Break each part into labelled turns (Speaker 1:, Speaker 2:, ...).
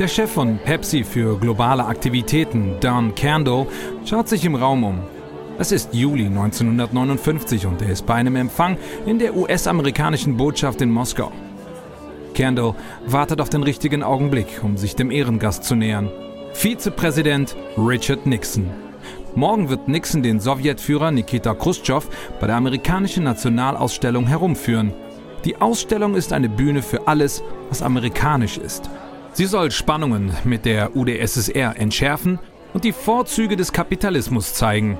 Speaker 1: Der Chef von Pepsi für globale Aktivitäten, Don Candle, schaut sich im Raum um. Es ist Juli 1959 und er ist bei einem Empfang in der US-amerikanischen Botschaft in Moskau. Candle wartet auf den richtigen Augenblick, um sich dem Ehrengast zu nähern. Vizepräsident Richard Nixon. Morgen wird Nixon den Sowjetführer Nikita Khrushchev bei der amerikanischen Nationalausstellung herumführen. Die Ausstellung ist eine Bühne für alles, was amerikanisch ist. Sie soll Spannungen mit der UdSSR entschärfen und die Vorzüge des Kapitalismus zeigen.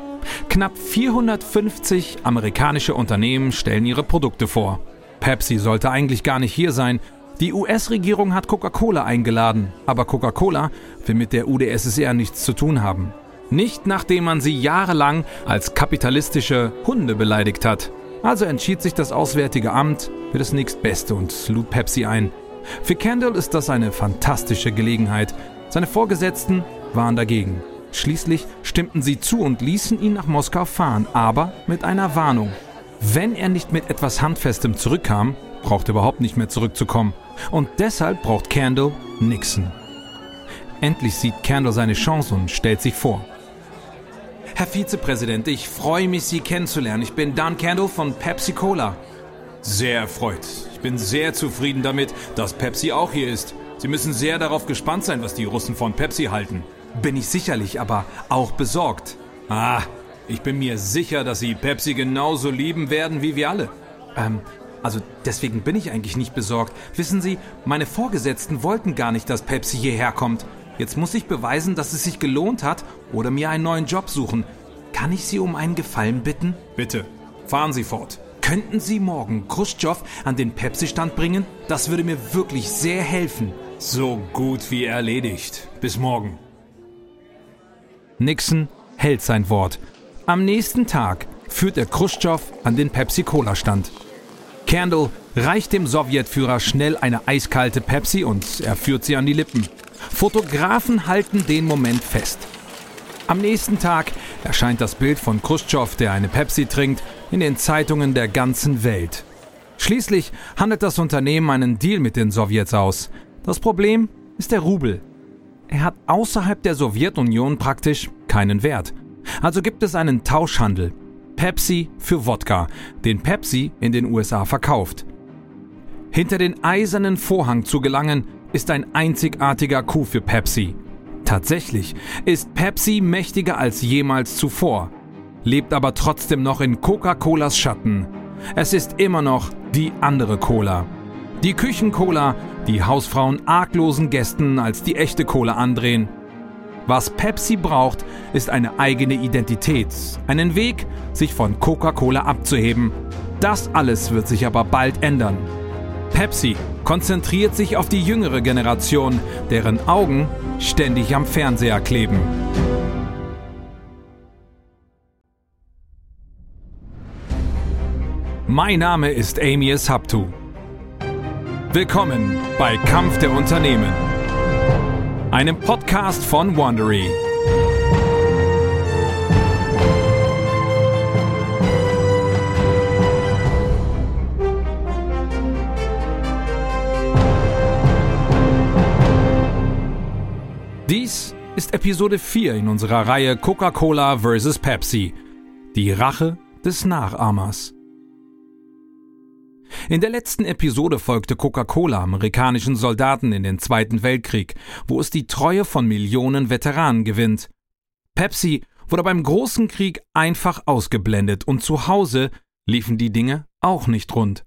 Speaker 1: Knapp 450 amerikanische Unternehmen stellen ihre Produkte vor. Pepsi sollte eigentlich gar nicht hier sein. Die US-Regierung hat Coca-Cola eingeladen, aber Coca-Cola will mit der UdSSR nichts zu tun haben. Nicht nachdem man sie jahrelang als kapitalistische Hunde beleidigt hat. Also entschied sich das Auswärtige Amt für das nächstbeste und lud Pepsi ein. Für Kendall ist das eine fantastische Gelegenheit. Seine Vorgesetzten waren dagegen. Schließlich stimmten sie zu und ließen ihn nach Moskau fahren, aber mit einer Warnung. Wenn er nicht mit etwas Handfestem zurückkam, braucht er überhaupt nicht mehr zurückzukommen. Und deshalb braucht Candle Nixon. Endlich sieht Candle seine Chance und stellt sich vor. Herr Vizepräsident, ich freue mich, Sie kennenzulernen. Ich bin Dan Candle von Pepsi Cola.
Speaker 2: Sehr erfreut. Ich bin sehr zufrieden damit, dass Pepsi auch hier ist. Sie müssen sehr darauf gespannt sein, was die Russen von Pepsi halten.
Speaker 1: Bin ich sicherlich, aber auch besorgt.
Speaker 2: Ah, ich bin mir sicher, dass Sie Pepsi genauso lieben werden wie wir alle.
Speaker 1: Ähm, also deswegen bin ich eigentlich nicht besorgt. Wissen Sie, meine Vorgesetzten wollten gar nicht, dass Pepsi hierher kommt. Jetzt muss ich beweisen, dass es sich gelohnt hat oder mir einen neuen Job suchen. Kann ich Sie um einen Gefallen bitten?
Speaker 2: Bitte, fahren Sie fort.
Speaker 1: Könnten Sie morgen Khrushchev an den Pepsi-Stand bringen? Das würde mir wirklich sehr helfen.
Speaker 2: So gut wie erledigt. Bis morgen.
Speaker 1: Nixon hält sein Wort. Am nächsten Tag führt er Khrushchev an den Pepsi-Cola-Stand. Candle reicht dem Sowjetführer schnell eine eiskalte Pepsi und er führt sie an die Lippen. Fotografen halten den Moment fest. Am nächsten Tag erscheint das Bild von Khrushchev, der eine Pepsi trinkt, in den Zeitungen der ganzen Welt. Schließlich handelt das Unternehmen einen Deal mit den Sowjets aus. Das Problem ist der Rubel. Er hat außerhalb der Sowjetunion praktisch keinen Wert. Also gibt es einen Tauschhandel. Pepsi für Wodka, den Pepsi in den USA verkauft. Hinter den eisernen Vorhang zu gelangen, ist ein einzigartiger Coup für Pepsi. Tatsächlich ist Pepsi mächtiger als jemals zuvor, lebt aber trotzdem noch in Coca-Colas Schatten. Es ist immer noch die andere Cola. Die Küchencola, die Hausfrauen arglosen Gästen als die echte Cola andrehen. Was Pepsi braucht, ist eine eigene Identität, einen Weg, sich von Coca-Cola abzuheben. Das alles wird sich aber bald ändern. Pepsi konzentriert sich auf die jüngere Generation, deren Augen ständig am Fernseher kleben. Mein Name ist Amias Haptu. Willkommen bei Kampf der Unternehmen, einem Podcast von Wandery. Dies ist Episode 4 in unserer Reihe Coca-Cola vs. Pepsi. Die Rache des Nachahmers. In der letzten Episode folgte Coca-Cola amerikanischen Soldaten in den Zweiten Weltkrieg, wo es die Treue von Millionen Veteranen gewinnt. Pepsi wurde beim Großen Krieg einfach ausgeblendet und zu Hause liefen die Dinge auch nicht rund.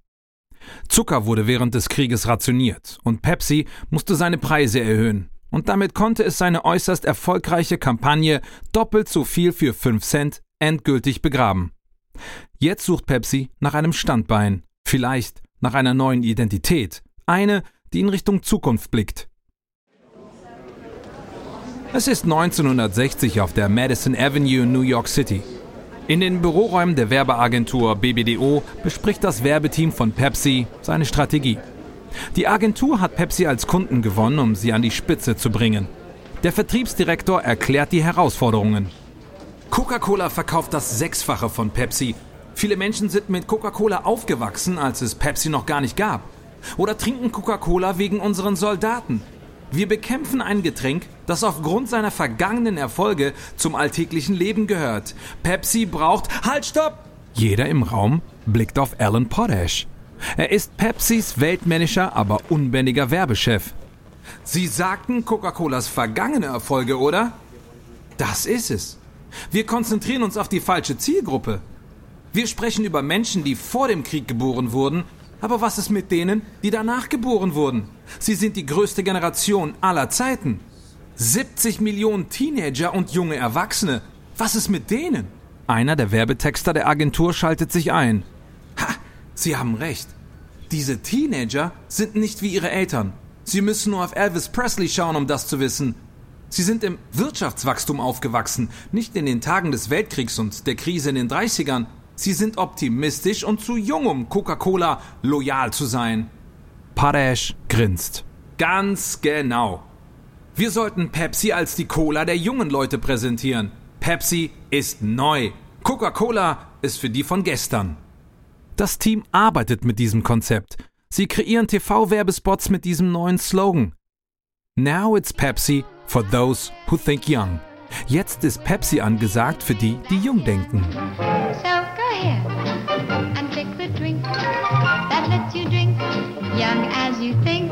Speaker 1: Zucker wurde während des Krieges rationiert und Pepsi musste seine Preise erhöhen und damit konnte es seine äußerst erfolgreiche Kampagne doppelt so viel für 5 Cent endgültig begraben. Jetzt sucht Pepsi nach einem Standbein, vielleicht nach einer neuen Identität, eine, die in Richtung Zukunft blickt. Es ist 1960 auf der Madison Avenue in New York City. In den Büroräumen der Werbeagentur BBDO bespricht das Werbeteam von Pepsi seine Strategie. Die Agentur hat Pepsi als Kunden gewonnen, um sie an die Spitze zu bringen. Der Vertriebsdirektor erklärt die Herausforderungen. Coca-Cola verkauft das Sechsfache von Pepsi. Viele Menschen sind mit Coca-Cola aufgewachsen, als es Pepsi noch gar nicht gab. Oder trinken Coca-Cola wegen unseren Soldaten. Wir bekämpfen ein Getränk, das aufgrund seiner vergangenen Erfolge zum alltäglichen Leben gehört. Pepsi braucht. Halt, stopp! Jeder im Raum blickt auf Alan Potash. Er ist Pepsis weltmännischer, aber unbändiger Werbechef. Sie sagten Coca-Colas vergangene Erfolge, oder? Das ist es. Wir konzentrieren uns auf die falsche Zielgruppe. Wir sprechen über Menschen, die vor dem Krieg geboren wurden, aber was ist mit denen, die danach geboren wurden? Sie sind die größte Generation aller Zeiten. 70 Millionen Teenager und junge Erwachsene. Was ist mit denen? Einer der Werbetexter der Agentur schaltet sich ein. Ha, Sie haben recht. Diese Teenager sind nicht wie ihre Eltern. Sie müssen nur auf Elvis Presley schauen, um das zu wissen. Sie sind im Wirtschaftswachstum aufgewachsen, nicht in den Tagen des Weltkriegs und der Krise in den 30ern. Sie sind optimistisch und zu jung, um Coca-Cola loyal zu sein. Paresh grinst. Ganz genau. Wir sollten Pepsi als die Cola der jungen Leute präsentieren. Pepsi ist neu. Coca-Cola ist für die von gestern. Das Team arbeitet mit diesem Konzept. Sie kreieren TV-Werbespots mit diesem neuen Slogan. Now it's Pepsi for those who think young. Jetzt ist Pepsi angesagt für die, die jung denken. Ahead and pick the drink that lets you drink young as you think.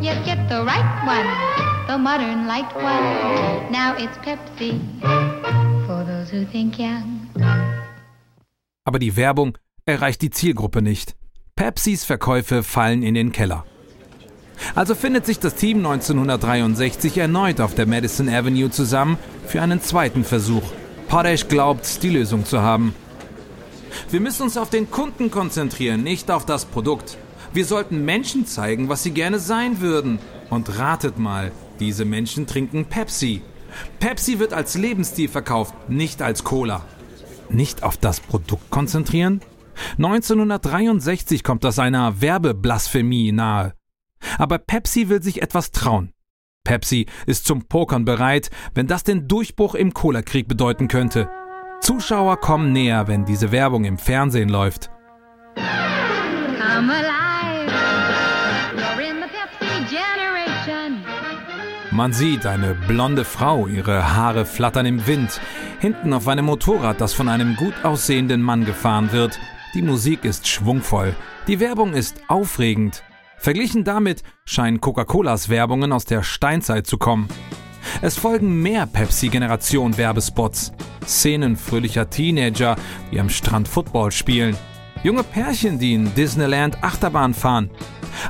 Speaker 1: You get the right one, the modern light one. Now it's Pepsi for those who think young. Aber die Werbung erreicht die Zielgruppe nicht. Pepsis Verkäufe fallen in den Keller. Also findet sich das Team 1963 erneut auf der Madison Avenue zusammen für einen zweiten Versuch. Potash glaubt, die Lösung zu haben. Wir müssen uns auf den Kunden konzentrieren, nicht auf das Produkt. Wir sollten Menschen zeigen, was sie gerne sein würden. Und ratet mal, diese Menschen trinken Pepsi. Pepsi wird als Lebensstil verkauft, nicht als Cola. Nicht auf das Produkt konzentrieren? 1963 kommt das einer Werbeblasphemie nahe. Aber Pepsi will sich etwas trauen. Pepsi ist zum Pokern bereit, wenn das den Durchbruch im Cola-Krieg bedeuten könnte. Zuschauer kommen näher, wenn diese Werbung im Fernsehen läuft. Man sieht eine blonde Frau, ihre Haare flattern im Wind, hinten auf einem Motorrad, das von einem gut aussehenden Mann gefahren wird. Die Musik ist schwungvoll, die Werbung ist aufregend. Verglichen damit scheinen Coca-Colas Werbungen aus der Steinzeit zu kommen. Es folgen mehr Pepsi-Generation-Werbespots. Szenen fröhlicher Teenager, die am Strand Football spielen. Junge Pärchen, die in Disneyland Achterbahn fahren.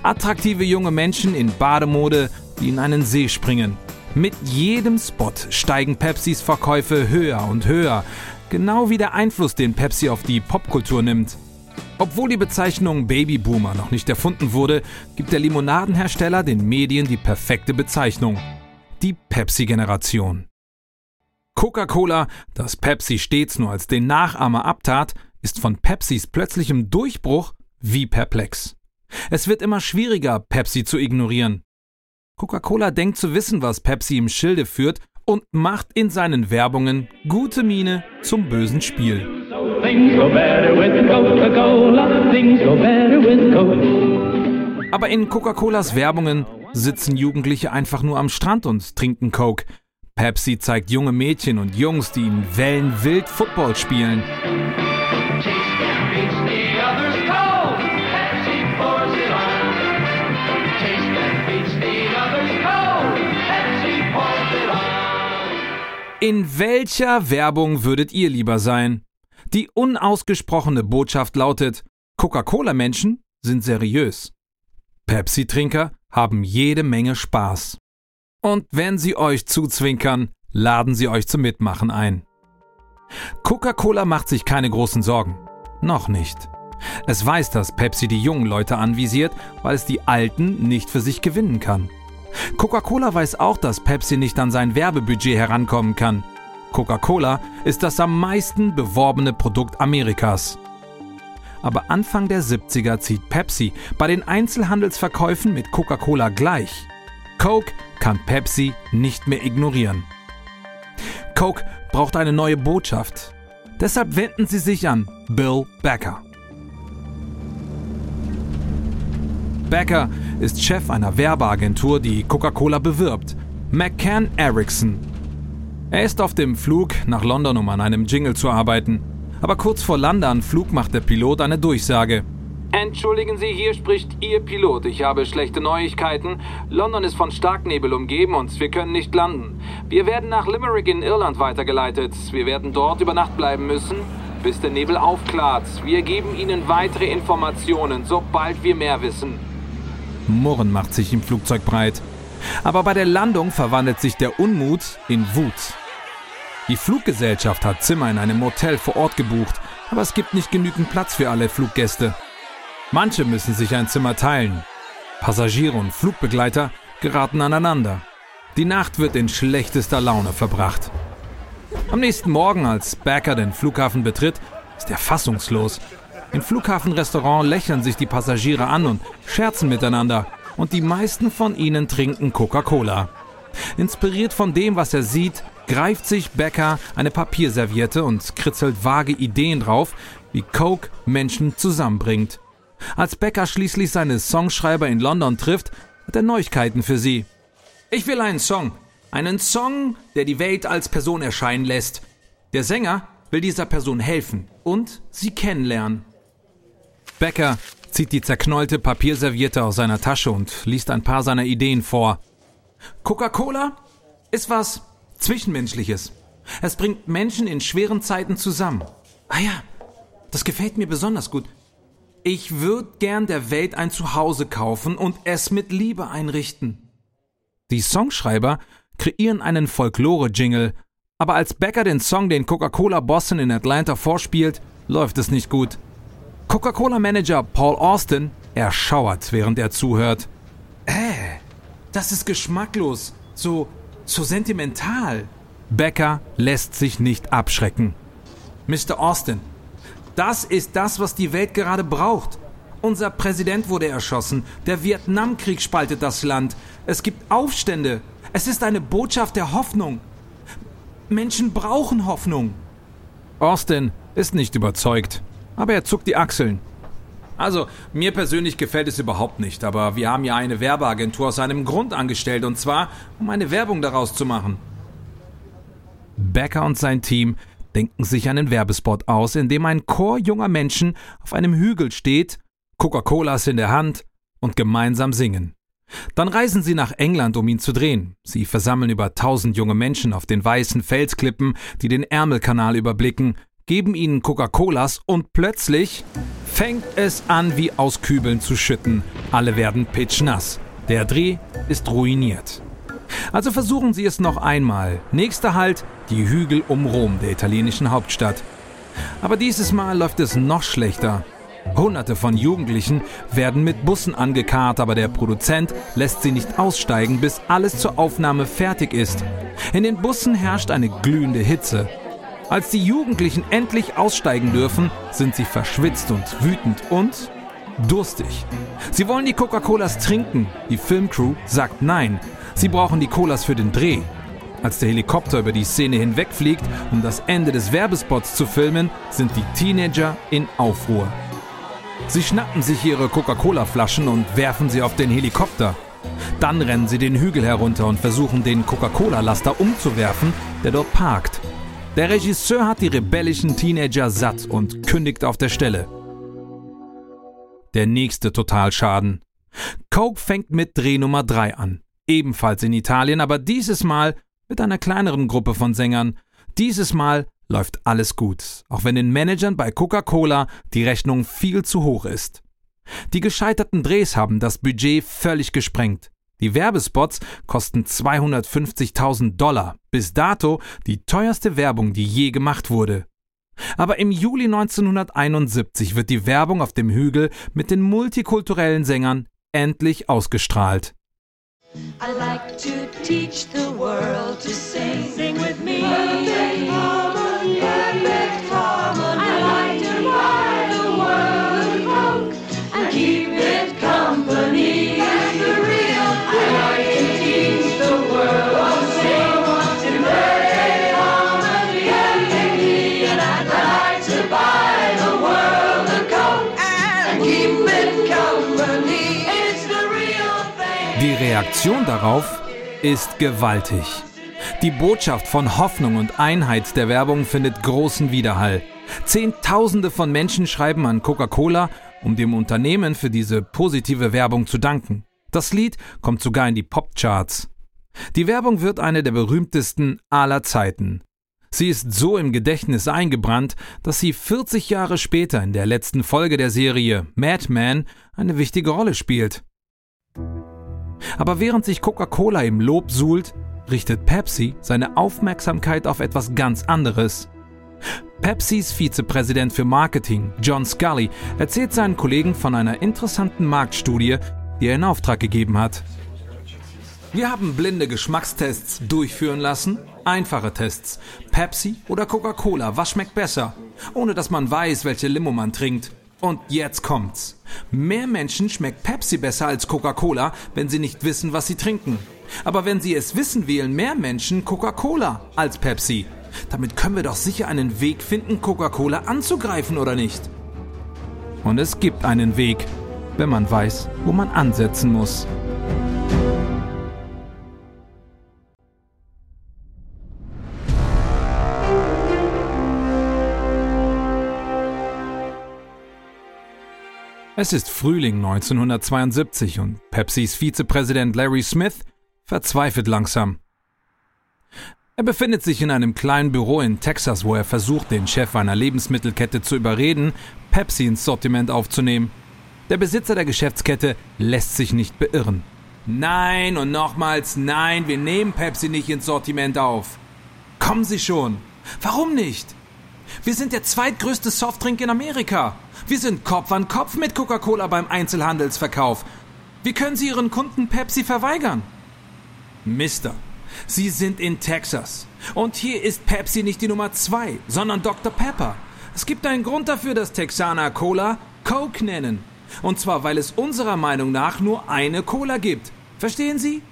Speaker 1: Attraktive junge Menschen in Bademode, die in einen See springen. Mit jedem Spot steigen Pepsis Verkäufe höher und höher genau wie der Einfluss, den Pepsi auf die Popkultur nimmt. Obwohl die Bezeichnung Babyboomer noch nicht erfunden wurde, gibt der Limonadenhersteller den Medien die perfekte Bezeichnung. Die Pepsi-Generation. Coca-Cola, das Pepsi stets nur als den Nachahmer abtat, ist von Pepsis plötzlichem Durchbruch wie perplex. Es wird immer schwieriger, Pepsi zu ignorieren. Coca-Cola denkt zu wissen, was Pepsi im Schilde führt und macht in seinen Werbungen gute Miene zum bösen Spiel. Aber in Coca-Colas Werbungen sitzen Jugendliche einfach nur am Strand und trinken Coke. Pepsi zeigt junge Mädchen und Jungs, die in Wellen wild Football spielen. In welcher Werbung würdet ihr lieber sein? Die unausgesprochene Botschaft lautet, Coca-Cola-Menschen sind seriös. Pepsi-Trinker haben jede Menge Spaß. Und wenn sie euch zuzwinkern, laden sie euch zum Mitmachen ein. Coca-Cola macht sich keine großen Sorgen. Noch nicht. Es weiß, dass Pepsi die jungen Leute anvisiert, weil es die Alten nicht für sich gewinnen kann. Coca-Cola weiß auch, dass Pepsi nicht an sein Werbebudget herankommen kann. Coca-Cola ist das am meisten beworbene Produkt Amerikas. Aber Anfang der 70er zieht Pepsi bei den Einzelhandelsverkäufen mit Coca-Cola gleich. Coke kann Pepsi nicht mehr ignorieren. Coke braucht eine neue Botschaft. Deshalb wenden sie sich an Bill Becker. Becker ist Chef einer Werbeagentur, die Coca-Cola bewirbt. McCann Erickson. Er ist auf dem Flug nach London, um an einem Jingle zu arbeiten. Aber kurz vor Landeanflug macht der Pilot eine Durchsage.
Speaker 3: Entschuldigen Sie, hier spricht Ihr Pilot. Ich habe schlechte Neuigkeiten. London ist von Starknebel umgeben und wir können nicht landen. Wir werden nach Limerick in Irland weitergeleitet. Wir werden dort über Nacht bleiben müssen, bis der Nebel aufklart. Wir geben Ihnen weitere Informationen, sobald wir mehr wissen.
Speaker 1: Murren macht sich im Flugzeug breit. Aber bei der Landung verwandelt sich der Unmut in Wut. Die Fluggesellschaft hat Zimmer in einem Motel vor Ort gebucht, aber es gibt nicht genügend Platz für alle Fluggäste. Manche müssen sich ein Zimmer teilen. Passagiere und Flugbegleiter geraten aneinander. Die Nacht wird in schlechtester Laune verbracht. Am nächsten Morgen, als Becker den Flughafen betritt, ist er fassungslos. Im Flughafenrestaurant lächeln sich die Passagiere an und scherzen miteinander, und die meisten von ihnen trinken Coca-Cola. Inspiriert von dem, was er sieht, greift sich Becker eine Papierserviette und kritzelt vage Ideen drauf, wie Coke Menschen zusammenbringt. Als Becker schließlich seine Songschreiber in London trifft, hat er Neuigkeiten für sie. Ich will einen Song. Einen Song, der die Welt als Person erscheinen lässt. Der Sänger will dieser Person helfen und sie kennenlernen. Becker zieht die zerknollte Papierserviette aus seiner Tasche und liest ein paar seiner Ideen vor. Coca-Cola ist was Zwischenmenschliches. Es bringt Menschen in schweren Zeiten zusammen. Ah ja, das gefällt mir besonders gut. Ich würde gern der Welt ein Zuhause kaufen und es mit Liebe einrichten. Die Songschreiber kreieren einen Folklore-Jingle, aber als Becker den Song den Coca-Cola-Bossen in Atlanta vorspielt, läuft es nicht gut. Coca-Cola-Manager Paul Austin erschauert, während er zuhört. Äh, das ist geschmacklos, so, so sentimental. Becker lässt sich nicht abschrecken. Mr. Austin, das ist das, was die Welt gerade braucht. Unser Präsident wurde erschossen. Der Vietnamkrieg spaltet das Land. Es gibt Aufstände. Es ist eine Botschaft der Hoffnung. Menschen brauchen Hoffnung. Austin ist nicht überzeugt, aber er zuckt die Achseln. Also, mir persönlich gefällt es überhaupt nicht, aber wir haben ja eine Werbeagentur aus einem Grund angestellt, und zwar, um eine Werbung daraus zu machen. Becker und sein Team denken sich einen Werbespot aus, in dem ein Chor junger Menschen auf einem Hügel steht, Coca-Colas in der Hand und gemeinsam singen. Dann reisen sie nach England, um ihn zu drehen. Sie versammeln über tausend junge Menschen auf den weißen Felsklippen, die den Ärmelkanal überblicken, geben ihnen Coca-Colas und plötzlich fängt es an, wie aus Kübeln zu schütten. Alle werden pitschnass. Der Dreh ist ruiniert. Also versuchen Sie es noch einmal. Nächster Halt, die Hügel um Rom, der italienischen Hauptstadt. Aber dieses Mal läuft es noch schlechter. Hunderte von Jugendlichen werden mit Bussen angekarrt, aber der Produzent lässt sie nicht aussteigen, bis alles zur Aufnahme fertig ist. In den Bussen herrscht eine glühende Hitze. Als die Jugendlichen endlich aussteigen dürfen, sind sie verschwitzt und wütend und durstig. Sie wollen die Coca-Colas trinken. Die Filmcrew sagt nein. Sie brauchen die Colas für den Dreh. Als der Helikopter über die Szene hinwegfliegt, um das Ende des Werbespots zu filmen, sind die Teenager in Aufruhr. Sie schnappen sich ihre Coca-Cola-Flaschen und werfen sie auf den Helikopter. Dann rennen sie den Hügel herunter und versuchen, den Coca-Cola-Laster umzuwerfen, der dort parkt. Der Regisseur hat die rebellischen Teenager satt und kündigt auf der Stelle. Der nächste Totalschaden. Coke fängt mit Dreh Nummer 3 an ebenfalls in Italien, aber dieses Mal mit einer kleineren Gruppe von Sängern. Dieses Mal läuft alles gut, auch wenn den Managern bei Coca-Cola die Rechnung viel zu hoch ist. Die gescheiterten Drehs haben das Budget völlig gesprengt. Die Werbespots kosten 250.000 Dollar, bis dato die teuerste Werbung, die je gemacht wurde. Aber im Juli 1971 wird die Werbung auf dem Hügel mit den multikulturellen Sängern endlich ausgestrahlt. I like to teach the world to sing. Sing with me. Perfect Reaktion darauf ist gewaltig. Die Botschaft von Hoffnung und Einheit der Werbung findet großen Widerhall. Zehntausende von Menschen schreiben an Coca-Cola, um dem Unternehmen für diese positive Werbung zu danken. Das Lied kommt sogar in die Popcharts. Die Werbung wird eine der berühmtesten aller Zeiten. Sie ist so im Gedächtnis eingebrannt, dass sie 40 Jahre später in der letzten Folge der Serie Mad Men eine wichtige Rolle spielt. Aber während sich Coca-Cola im Lob suhlt, richtet Pepsi seine Aufmerksamkeit auf etwas ganz anderes. Pepsis Vizepräsident für Marketing, John Scully, erzählt seinen Kollegen von einer interessanten Marktstudie, die er in Auftrag gegeben hat. Wir haben blinde Geschmackstests durchführen lassen. Einfache Tests. Pepsi oder Coca-Cola, was schmeckt besser? Ohne dass man weiß, welche Limo man trinkt. Und jetzt kommt's. Mehr Menschen schmeckt Pepsi besser als Coca-Cola, wenn sie nicht wissen, was sie trinken. Aber wenn sie es wissen, wählen mehr Menschen Coca-Cola als Pepsi. Damit können wir doch sicher einen Weg finden, Coca-Cola anzugreifen, oder nicht? Und es gibt einen Weg, wenn man weiß, wo man ansetzen muss. Es ist Frühling 1972 und Pepsis Vizepräsident Larry Smith verzweifelt langsam. Er befindet sich in einem kleinen Büro in Texas, wo er versucht, den Chef einer Lebensmittelkette zu überreden, Pepsi ins Sortiment aufzunehmen. Der Besitzer der Geschäftskette lässt sich nicht beirren. Nein und nochmals nein, wir nehmen Pepsi nicht ins Sortiment auf. Kommen Sie schon. Warum nicht? Wir sind der zweitgrößte Softdrink in Amerika. Wir sind Kopf an Kopf mit Coca-Cola beim Einzelhandelsverkauf. Wie können Sie Ihren Kunden Pepsi verweigern? Mister, Sie sind in Texas. Und hier ist Pepsi nicht die Nummer zwei, sondern Dr. Pepper. Es gibt einen Grund dafür, dass Texaner Cola Coke nennen. Und zwar, weil es unserer Meinung nach nur eine Cola gibt. Verstehen Sie?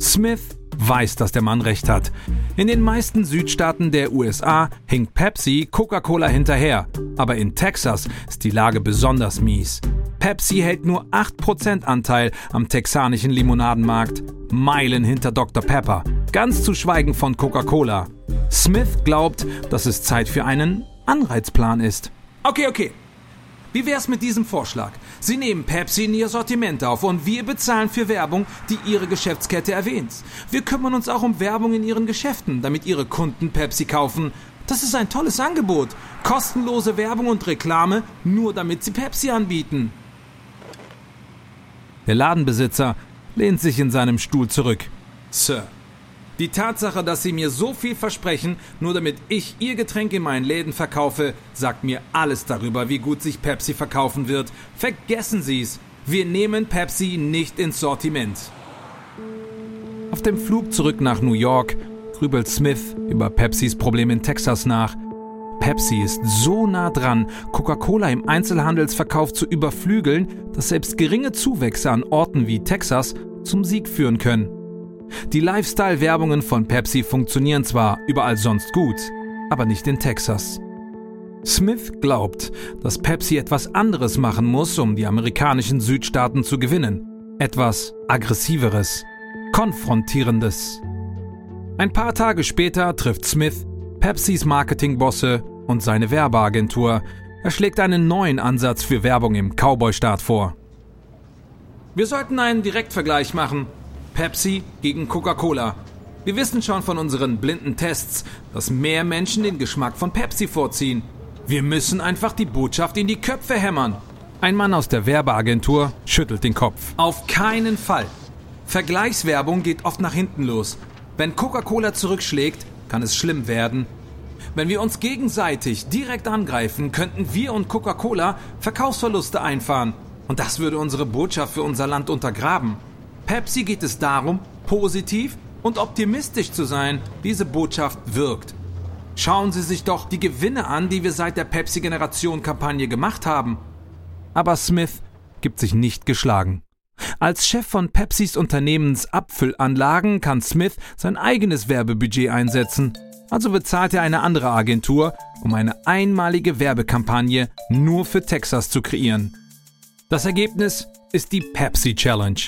Speaker 1: Smith weiß, dass der Mann recht hat. In den meisten Südstaaten der USA hinkt Pepsi Coca-Cola hinterher, aber in Texas ist die Lage besonders mies. Pepsi hält nur 8% Anteil am texanischen Limonadenmarkt, Meilen hinter Dr. Pepper, ganz zu schweigen von Coca-Cola. Smith glaubt, dass es Zeit für einen Anreizplan ist. Okay, okay. Wie wär's mit diesem Vorschlag? Sie nehmen Pepsi in Ihr Sortiment auf und wir bezahlen für Werbung, die Ihre Geschäftskette erwähnt. Wir kümmern uns auch um Werbung in Ihren Geschäften, damit Ihre Kunden Pepsi kaufen. Das ist ein tolles Angebot. Kostenlose Werbung und Reklame, nur damit Sie Pepsi anbieten. Der Ladenbesitzer lehnt sich in seinem Stuhl zurück. Sir, die Tatsache, dass Sie mir so viel versprechen, nur damit ich Ihr Getränk in meinen Läden verkaufe, sagt mir alles darüber, wie gut sich Pepsi verkaufen wird. Vergessen Sie es. Wir nehmen Pepsi nicht ins Sortiment. Auf dem Flug zurück nach New York grübelt Smith über Pepsis Problem in Texas nach. Pepsi ist so nah dran, Coca-Cola im Einzelhandelsverkauf zu überflügeln, dass selbst geringe Zuwächse an Orten wie Texas zum Sieg führen können. Die Lifestyle-Werbungen von Pepsi funktionieren zwar überall sonst gut, aber nicht in Texas. Smith glaubt, dass Pepsi etwas anderes machen muss, um die amerikanischen Südstaaten zu gewinnen. Etwas Aggressiveres, Konfrontierendes. Ein paar Tage später trifft Smith Pepsis Marketingbosse und seine Werbeagentur. Er schlägt einen neuen Ansatz für Werbung im Cowboy-Staat vor. Wir sollten einen Direktvergleich machen, Pepsi gegen Coca-Cola. Wir wissen schon von unseren blinden Tests, dass mehr Menschen den Geschmack von Pepsi vorziehen. Wir müssen einfach die Botschaft in die Köpfe hämmern. Ein Mann aus der Werbeagentur schüttelt den Kopf. Auf keinen Fall. Vergleichswerbung geht oft nach hinten los. Wenn Coca-Cola zurückschlägt, kann es schlimm werden. Wenn wir uns gegenseitig direkt angreifen, könnten wir und Coca-Cola Verkaufsverluste einfahren. Und das würde unsere Botschaft für unser Land untergraben. Pepsi geht es darum, positiv und optimistisch zu sein. Diese Botschaft wirkt. Schauen Sie sich doch die Gewinne an, die wir seit der Pepsi-Generation-Kampagne gemacht haben. Aber Smith gibt sich nicht geschlagen. Als Chef von Pepsis Unternehmensabfüllanlagen kann Smith sein eigenes Werbebudget einsetzen. Also bezahlt er eine andere Agentur, um eine einmalige Werbekampagne nur für Texas zu kreieren. Das Ergebnis ist die Pepsi Challenge.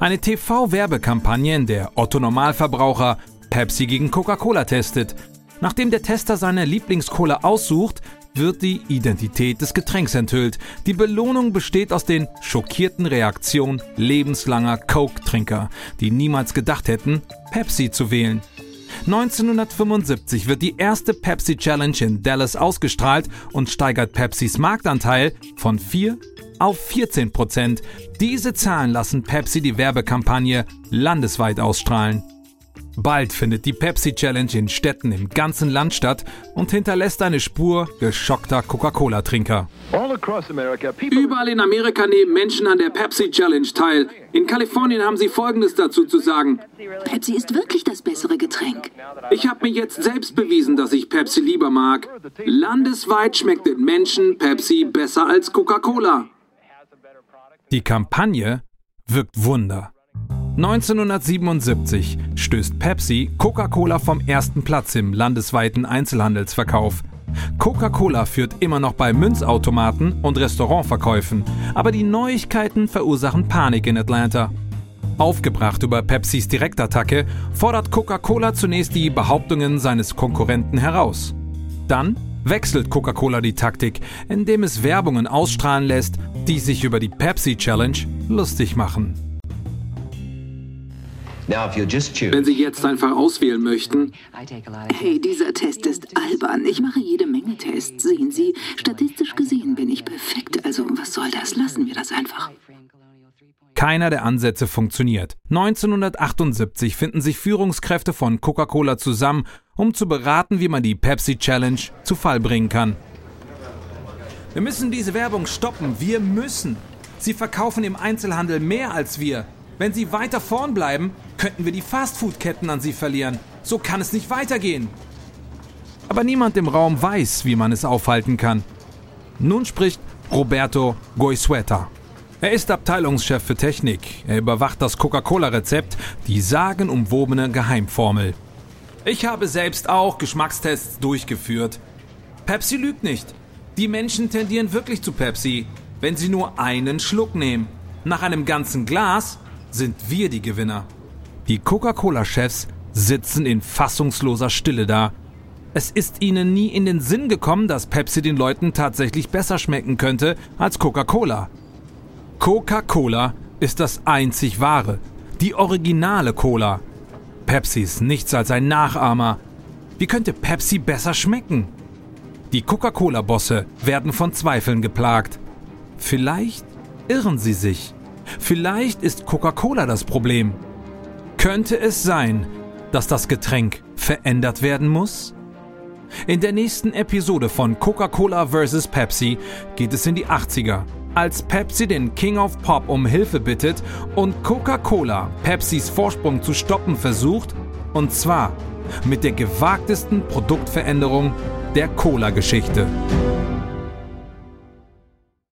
Speaker 1: Eine TV-Werbekampagne, in der Otto Normalverbraucher Pepsi gegen Coca-Cola testet. Nachdem der Tester seine Lieblingscola aussucht, wird die Identität des Getränks enthüllt. Die Belohnung besteht aus den schockierten Reaktionen lebenslanger Coke-Trinker, die niemals gedacht hätten, Pepsi zu wählen. 1975 wird die erste Pepsi Challenge in Dallas ausgestrahlt und steigert Pepsis Marktanteil von 4 auf 14 Prozent. Diese Zahlen lassen Pepsi die Werbekampagne landesweit ausstrahlen. Bald findet die Pepsi Challenge in Städten im ganzen Land statt und hinterlässt eine Spur geschockter Coca-Cola-Trinker.
Speaker 3: Überall in Amerika nehmen Menschen an der Pepsi Challenge teil. In Kalifornien haben sie Folgendes dazu zu sagen.
Speaker 4: Pepsi ist wirklich das bessere Getränk.
Speaker 3: Ich habe mir jetzt selbst bewiesen, dass ich Pepsi lieber mag. Landesweit schmeckt den Menschen Pepsi besser als Coca-Cola.
Speaker 1: Die Kampagne wirkt Wunder. 1977 stößt Pepsi Coca-Cola vom ersten Platz im landesweiten Einzelhandelsverkauf. Coca-Cola führt immer noch bei Münzautomaten und Restaurantverkäufen, aber die Neuigkeiten verursachen Panik in Atlanta. Aufgebracht über Pepsis Direktattacke fordert Coca-Cola zunächst die Behauptungen seines Konkurrenten heraus. Dann wechselt Coca-Cola die Taktik, indem es Werbungen ausstrahlen lässt, die sich über die Pepsi Challenge lustig machen.
Speaker 3: Wenn Sie jetzt einfach auswählen möchten.
Speaker 4: Hey, dieser Test ist albern. Ich mache jede Menge Tests. Sehen Sie, statistisch gesehen bin ich perfekt. Also was soll das? Lassen wir das einfach.
Speaker 1: Keiner der Ansätze funktioniert. 1978 finden sich Führungskräfte von Coca-Cola zusammen, um zu beraten, wie man die Pepsi Challenge zu Fall bringen kann.
Speaker 2: Wir müssen diese Werbung stoppen. Wir müssen. Sie verkaufen im Einzelhandel mehr als wir. Wenn sie weiter vorn bleiben, könnten wir die Fastfood-Ketten an sie verlieren. So kann es nicht weitergehen.
Speaker 1: Aber niemand im Raum weiß, wie man es aufhalten kann. Nun spricht Roberto Goisueta. Er ist Abteilungschef für Technik. Er überwacht das Coca-Cola-Rezept, die sagenumwobene Geheimformel.
Speaker 2: Ich habe selbst auch Geschmackstests durchgeführt. Pepsi lügt nicht. Die Menschen tendieren wirklich zu Pepsi, wenn sie nur einen Schluck nehmen. Nach einem ganzen Glas sind wir die Gewinner.
Speaker 1: Die Coca-Cola-Chefs sitzen in fassungsloser Stille da. Es ist ihnen nie in den Sinn gekommen, dass Pepsi den Leuten tatsächlich besser schmecken könnte als Coca-Cola. Coca-Cola ist das einzig wahre, die originale Cola. Pepsi ist nichts als ein Nachahmer. Wie könnte Pepsi besser schmecken? Die Coca-Cola-Bosse werden von Zweifeln geplagt. Vielleicht irren sie sich. Vielleicht ist Coca-Cola das Problem. Könnte es sein, dass das Getränk verändert werden muss? In der nächsten Episode von Coca-Cola vs. Pepsi geht es in die 80er, als Pepsi den King of Pop um Hilfe bittet und Coca-Cola Pepsis Vorsprung zu stoppen versucht, und zwar mit der gewagtesten Produktveränderung der Cola-Geschichte.